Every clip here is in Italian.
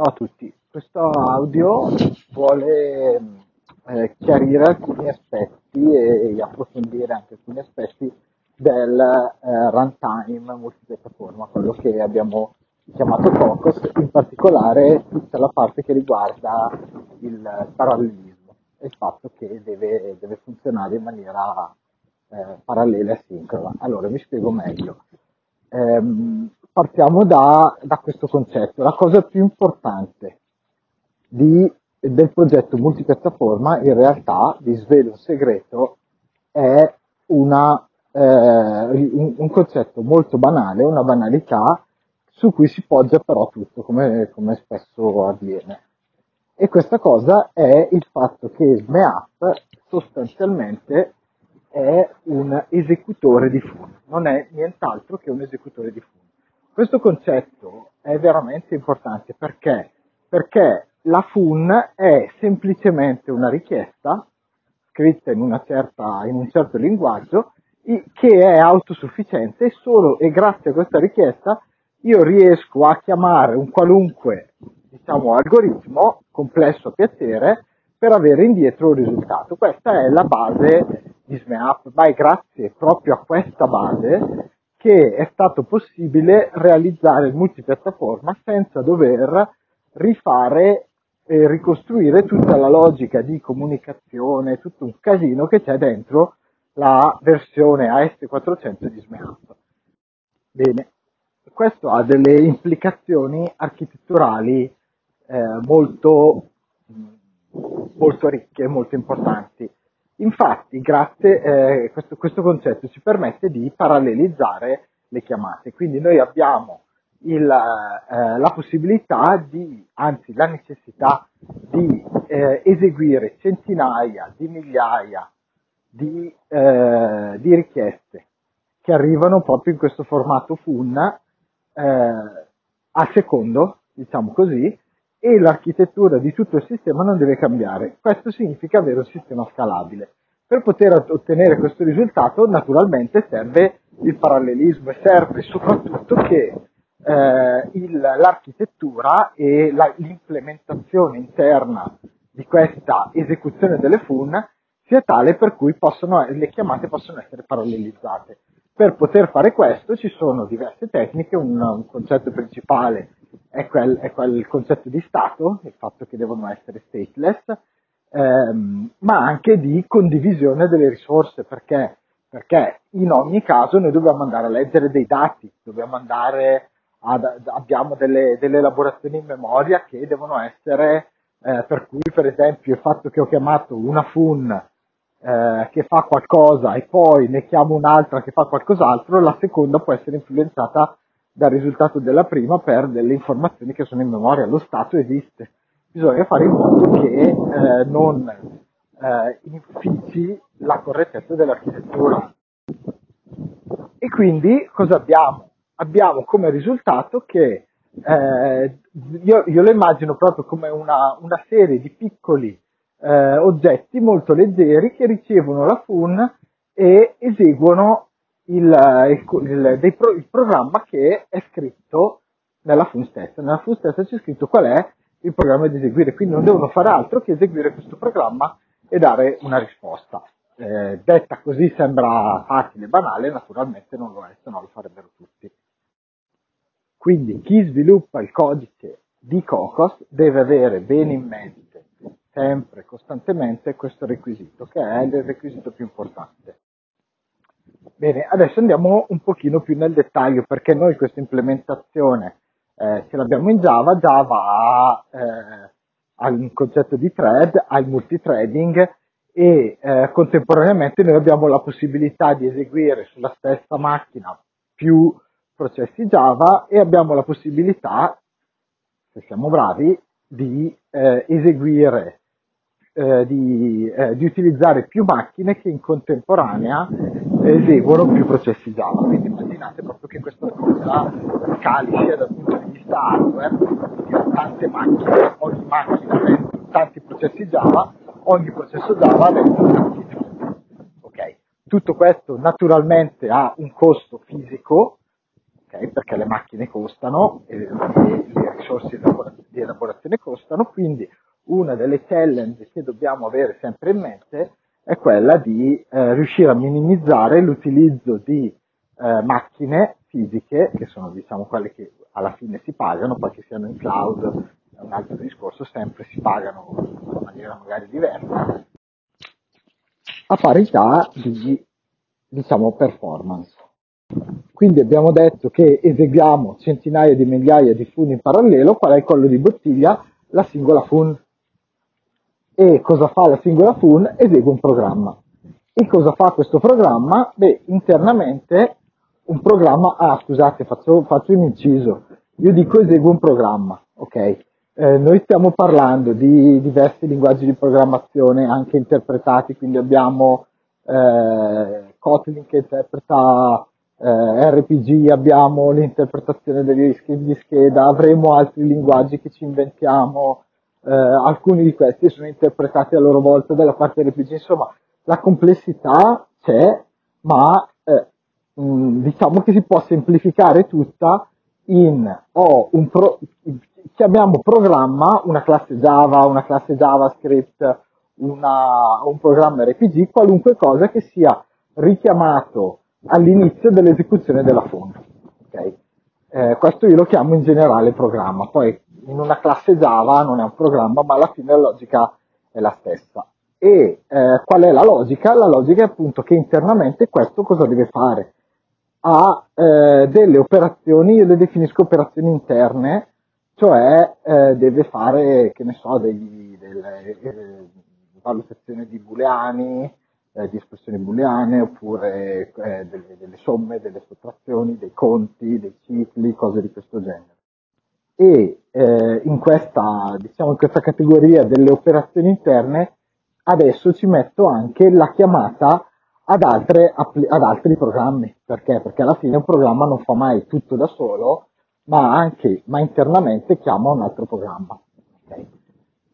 Ciao a tutti, questo audio vuole eh, chiarire alcuni aspetti e, e, approfondire anche alcuni aspetti del eh, runtime multipiattaforma, quello che abbiamo chiamato Focus, in particolare tutta la parte che riguarda il parallelismo e il fatto che deve, deve funzionare in maniera eh, parallela e sincrona. Allora, mi spiego meglio. Ehm, partiamo da, da, questo concetto. La cosa più importante di, del progetto multipiattaforma, in realtà, vi svelo un segreto, è una, eh, un, concetto molto banale, una banalità, su cui si poggia però tutto, come, come spesso avviene. E questa cosa è il fatto che SMEApp sostanzialmente è un esecutore di fun, non è nient'altro che un esecutore di fun. Questo concetto è veramente importante perché? Perché la fun è semplicemente una richiesta scritta in, certa, in un certo linguaggio che è autosufficiente e solo e grazie a questa richiesta io riesco a chiamare un qualunque diciamo, algoritmo complesso a piacere per avere indietro un risultato. Questa è la base di SMEApp, ma è grazie proprio a questa base che è stato possibile realizzare il multipiattaforma senza dover rifare e ricostruire tutta la logica di comunicazione, tutto un casino che c'è dentro la versione AS400 di SMEApp. Bene, questo ha delle implicazioni architetturali eh, molto, molto ricche, molto importanti. Infatti, grazie, eh, questo, questo, concetto ci permette di parallelizzare le chiamate. Quindi noi abbiamo il, eh, la possibilità di, anzi la necessità di eh, eseguire centinaia di migliaia di, eh, di, richieste che arrivano proprio in questo formato FUN eh, a secondo, diciamo così, e l'architettura di tutto il sistema non deve cambiare. Questo significa avere un sistema scalabile. Per poter ottenere questo risultato naturalmente serve il parallelismo e serve soprattutto che eh, il, l'architettura e la, l'implementazione interna di questa esecuzione delle FUN sia tale per cui possono, le chiamate possono essere parallelizzate. Per poter fare questo ci sono diverse tecniche, un, un concetto principale è quel, è quel, concetto di stato, il fatto che devono essere stateless, ehm, ma anche di condivisione delle risorse, perché? perché in ogni caso noi dobbiamo andare a leggere dei dati, dobbiamo andare ad, abbiamo delle, delle, elaborazioni in memoria che devono essere, eh, per cui per esempio il fatto che ho chiamato una fun eh, che fa qualcosa e poi ne chiamo un'altra che fa qualcos'altro, la seconda può essere influenzata dal risultato della prima per delle informazioni che sono in memoria. Lo stato esiste. Bisogna fare in modo che eh, non eh, infici la correttezza dell'architettura. E quindi cosa abbiamo? Abbiamo come risultato che eh, io, io, lo immagino proprio come una, una serie di piccoli eh, oggetti molto leggeri che ricevono la FUN e eseguono il, il, il, il, programma che è scritto nella FUN stessa. Nella FUN stessa c'è scritto qual è il programma da eseguire, quindi non devono fare altro che eseguire questo programma e dare una risposta. Eh, detta così sembra facile e banale, naturalmente non lo è, se no lo farebbero tutti. Quindi chi sviluppa il codice di Cocos deve avere bene in mente sempre, costantemente, questo requisito, che è il requisito più importante. Bene, adesso andiamo un pochino più nel dettaglio perché noi questa implementazione eh, ce l'abbiamo in Java, Java ha, eh, ha un concetto di thread, ha il multithreading e eh, contemporaneamente noi abbiamo la possibilità di eseguire sulla stessa macchina più processi Java e abbiamo la possibilità, se siamo bravi, di eh, eseguire, eh, di, eh, di, utilizzare più macchine che in contemporanea eseguono più processi Java. Quindi immaginate proprio che questa cosa scali sia dal punto di vista hardware, quindi ho tante macchine, ogni macchina avendo tanti processi Java, ogni processo Java avendo tanti. Okay. Tutto questo naturalmente ha un costo fisico, okay, perché le macchine costano e, e le risorse di elaborazione costano, quindi una delle challenge che dobbiamo avere sempre in mente è quella di eh, riuscire a minimizzare l'utilizzo di eh, macchine fisiche, che sono diciamo quelle che alla fine si pagano, poi che siano in cloud è un altro discorso, sempre si pagano in maniera magari diversa, a parità di diciamo performance. Quindi abbiamo detto che eseguiamo centinaia di migliaia di fun in parallelo, qual è il collo di bottiglia? La singola fun. E cosa fa la singola fun? Esegue un programma. E cosa fa questo programma? Beh, internamente un programma, ah scusate, faccio, faccio un inciso, io dico esegue un programma, ok? Eh, noi stiamo parlando di diversi linguaggi di programmazione anche interpretati, quindi abbiamo eh, Kotlin che interpreta eh, RPG, abbiamo l'interpretazione degli script di scheda, avremo altri linguaggi che ci inventiamo, eh, alcuni di questi sono interpretati a loro volta dalla parte RPG, insomma la complessità c'è, ma eh, mh, diciamo che si può semplificare tutta in ho un pro, chiamiamo programma una classe Java, una classe JavaScript, una, un programma RPG, qualunque cosa che sia richiamato all'inizio dell'esecuzione della fonte. Okay? Eh, questo io lo chiamo in generale programma, poi in una classe Java non è un programma, ma alla fine la logica è la stessa. E eh, qual è la logica? La logica è appunto che internamente questo cosa deve fare? Ha eh, delle operazioni, io le definisco operazioni interne, cioè eh, deve fare, che ne so, degli, delle eh, valutazioni di booleani, eh, di espressioni booleane oppure eh, delle, delle, somme, delle sottrazioni, dei conti, dei cicli, cose di questo genere. E eh, in, questa, diciamo, in questa categoria delle operazioni interne adesso ci metto anche la chiamata ad, altre, ad altri programmi. Perché? Perché alla fine un programma non fa mai tutto da solo, ma anche, ma internamente chiama un altro programma. Okay?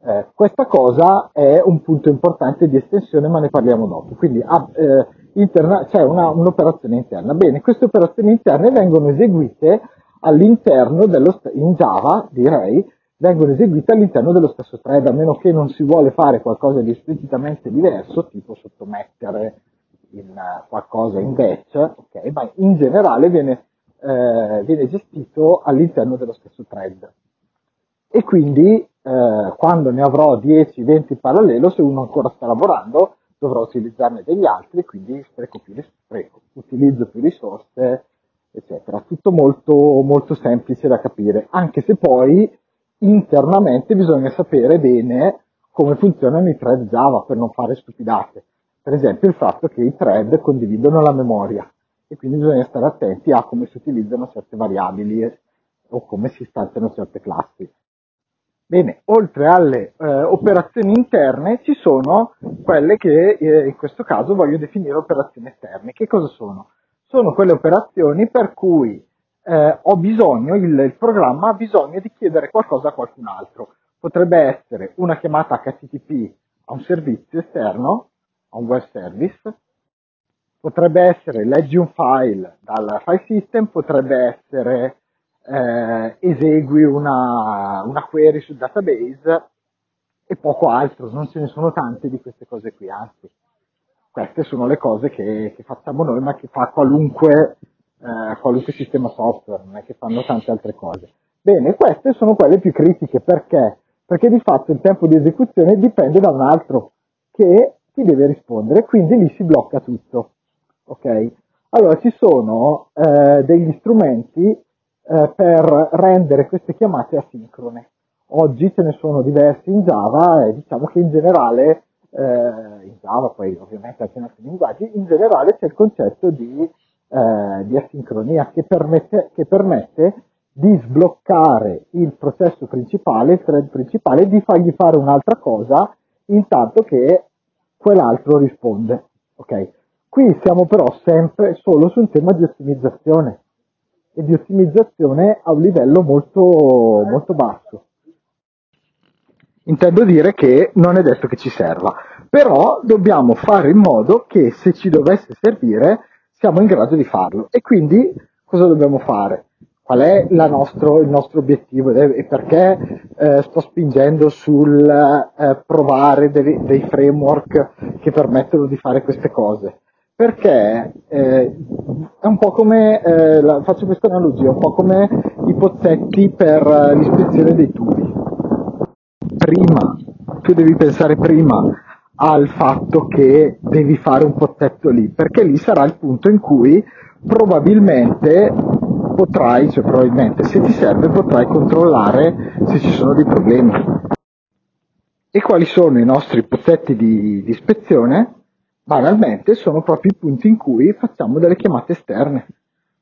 Eh, questa cosa è un punto importante di estensione, ma ne parliamo dopo. Quindi ah, eh, interna, c'è una, un'operazione interna. Bene, queste operazioni interne vengono eseguite all'interno dello, in Java, direi, vengono eseguite all'interno dello stesso thread, a meno che non si vuole fare qualcosa di esplicitamente diverso, tipo sottomettere in, uh, qualcosa in batch, okay, ma in generale viene, eh, viene gestito all'interno dello stesso thread. E quindi eh, quando ne avrò 10-20 in parallelo, se uno ancora sta lavorando, dovrò utilizzarne degli altri, quindi spreco più, spreco, utilizzo più risorse, eccetera. Tutto molto, molto semplice da capire, anche se poi internamente bisogna sapere bene come funzionano i thread Java per non fare stupidate. Per esempio il fatto che i thread condividono la memoria e quindi bisogna stare attenti a come si utilizzano certe variabili o come si istanziano certe classi. Bene, oltre alle eh, operazioni interne ci sono quelle che eh, in questo caso voglio definire operazioni esterne. Che cosa sono? Sono quelle operazioni per cui eh, ho bisogno, il, il, programma ha bisogno di chiedere qualcosa a qualcun altro. Potrebbe essere una chiamata HTTP a un servizio esterno, a un web service, potrebbe essere leggi un file dal file system, potrebbe essere eh, esegui una, una query sul database e poco altro, non ce ne sono tante di queste cose qui, anzi, queste sono le cose che, che facciamo noi, ma che fa qualunque, eh, qualunque sistema software, non è che fanno tante altre cose. Bene, queste sono quelle più critiche, perché? Perché di fatto il tempo di esecuzione dipende da un altro che ti deve rispondere, quindi lì si blocca tutto. Ok? Allora ci sono eh, degli strumenti eh, per rendere queste chiamate asincrone. Oggi ce ne sono diversi in Java e diciamo che in generale, eh, in Java poi ovviamente anche in altri linguaggi, in generale c'è il concetto di, eh, di asincronia che permette, che permette di sbloccare il processo principale, il thread principale, di fargli fare un'altra cosa intanto che quell'altro risponde. Okay? Qui siamo però sempre solo su un tema di ottimizzazione e di ottimizzazione a un livello molto, molto basso. Intendo dire che non è detto che ci serva, però dobbiamo fare in modo che se ci dovesse servire siamo in grado di farlo. E quindi cosa dobbiamo fare? qual è nostro, il nostro obiettivo e perché eh, sto spingendo sul eh, provare dei, dei, framework che permettono di fare queste cose. Perché eh, è un po' come, eh, la, faccio questa analogia, un po' come i pozzetti per eh, l'ispezione dei tubi. Prima, tu devi pensare prima al fatto che devi fare un pozzetto lì, perché lì sarà il punto in cui probabilmente potrai, cioè probabilmente se ti serve potrai controllare se ci sono dei problemi. E quali sono i nostri pozzetti di, di ispezione? Banalmente sono proprio i punti in cui facciamo delle chiamate esterne.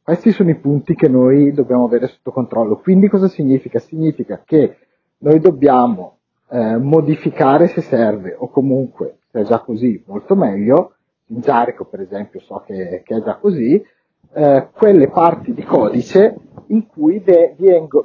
Questi sono i punti che noi dobbiamo avere sotto controllo. Quindi cosa significa? Significa che noi dobbiamo eh, modificare se serve o comunque se è già così molto meglio. In Jarico per esempio so che, che è già così, eh, quelle parti di codice in cui de-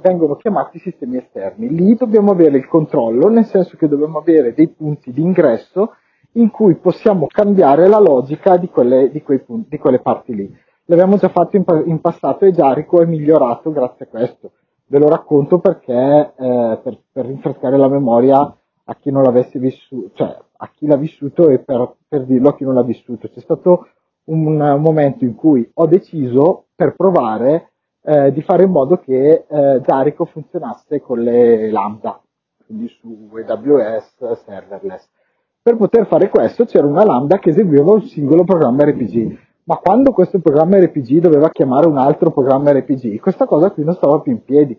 vengono chiamati sistemi esterni. Lì dobbiamo avere il controllo, nel senso che dobbiamo avere dei punti di ingresso in cui possiamo cambiare la logica di quelle, di punti, di quelle parti lì. L'abbiamo già fatto in, in, passato e Jarico è migliorato grazie a questo. Ve lo racconto perché, eh, per, per, rinfrescare la memoria a chi non l'avesse vissuto, cioè a chi l'ha vissuto e per, per dirlo a chi non l'ha vissuto. C'è stato un momento in cui ho deciso per provare eh, di fare in modo che eh, Jarico funzionasse con le lambda, quindi su AWS serverless. Per poter fare questo c'era una lambda che eseguiva un singolo programma RPG, ma quando questo programma RPG doveva chiamare un altro programma RPG, questa cosa qui non stava più in piedi,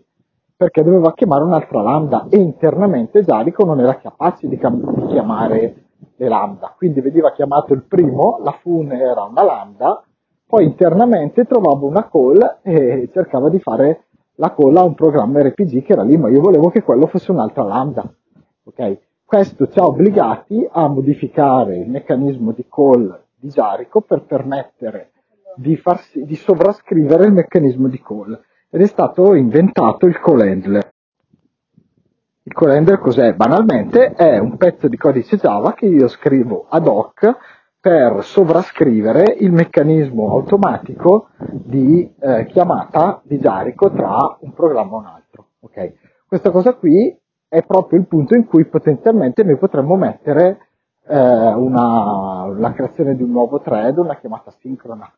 perché doveva chiamare un'altra lambda e internamente Jarico non era capace di, cam- di chiamare le lambda. Quindi veniva chiamato il primo, la fun era una lambda, poi internamente trovavo una call e cercava di fare la call a un programma RPG che era lì, ma io volevo che quello fosse un'altra lambda. Okay? Questo ci ha obbligati a modificare il meccanismo di call di Jarico per permettere di, farsi, di sovrascrivere il meccanismo di call ed è stato inventato il call handler. Il corender cos'è? Banalmente è un pezzo di codice Java che io scrivo ad hoc per sovrascrivere il meccanismo automatico di eh, chiamata di Jarico tra un programma e un altro. Okay? Questa cosa qui è proprio il punto in cui potenzialmente noi potremmo mettere una, la creazione di un nuovo thread, una chiamata sincrona.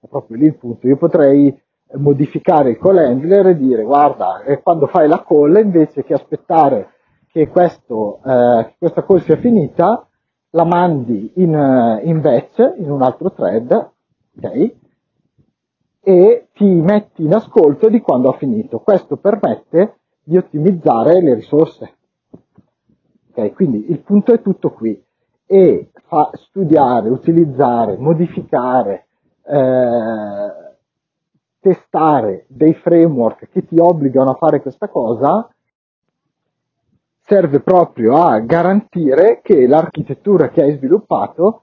È proprio lì il punto. Io potrei modificare il call handler e dire guarda, e quando fai la call invece che aspettare che questo, eh, questa call sia finita, la mandi in, eh, in batch, in un altro thread, ok? E ti metti in ascolto di quando ha finito. Questo permette di ottimizzare le risorse. Ok, quindi il punto è tutto qui. E fa studiare, utilizzare, modificare, eh, testare dei framework che ti obbligano a fare questa cosa serve proprio a garantire che l'architettura che hai sviluppato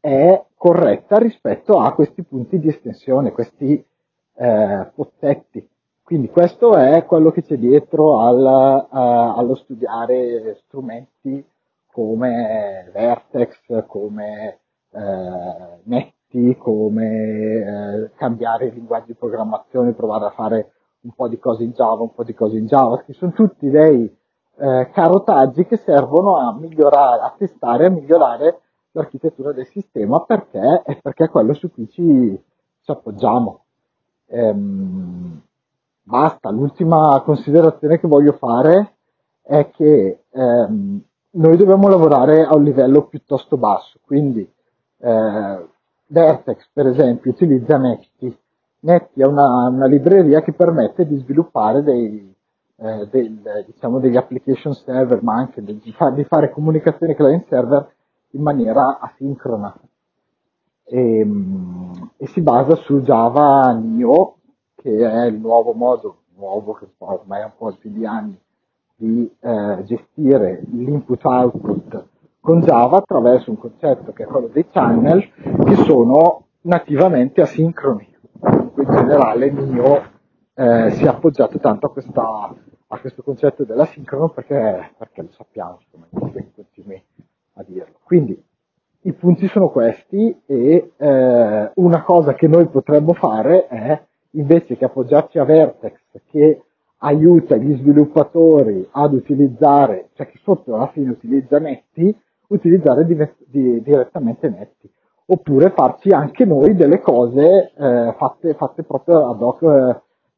è corretta rispetto a questi punti di estensione, questi eh, pozzetti. Quindi questo è quello che c'è dietro al, uh, allo studiare strumenti come Vertex, come uh, Net progetti come eh, cambiare i linguaggi di programmazione, provare a fare un po' di cose in Java, un po' di cose in Java, che sono tutti dei eh, carotaggi che servono a migliorare, a testare, a migliorare l'architettura del sistema perché è, perché è quello su cui ci, ci appoggiamo. Ehm, basta, l'ultima considerazione che voglio fare è che ehm, noi dobbiamo lavorare a un livello piuttosto basso, quindi eh, Vertex, per esempio, utilizza Netty. Netty è una, una libreria che permette di sviluppare dei, eh, del, diciamo degli application server, ma anche di, far, di fare comunicazione client server in maniera asincrona. E, ehm, e, si basa su Java Neo, che è il nuovo modo, nuovo che ormai è un po' più di anni, di eh, gestire l'input-output con Java attraverso un concetto che è quello dei channel che sono nativamente asincroni. Comunque in generale Nio eh, si è appoggiato tanto a, questa, a questo concetto dell'asincrono perché, perché lo sappiamo, insomma, continui a dirlo. Quindi i punti sono questi e eh, una cosa che noi potremmo fare è invece che appoggiarci a Vertex che aiuta gli sviluppatori ad utilizzare, cioè che sotto alla fine utilizza Netti, utilizzare di, di, direttamente Netti. Oppure farci anche noi delle cose eh, fatte, fatte, proprio ad hoc eh,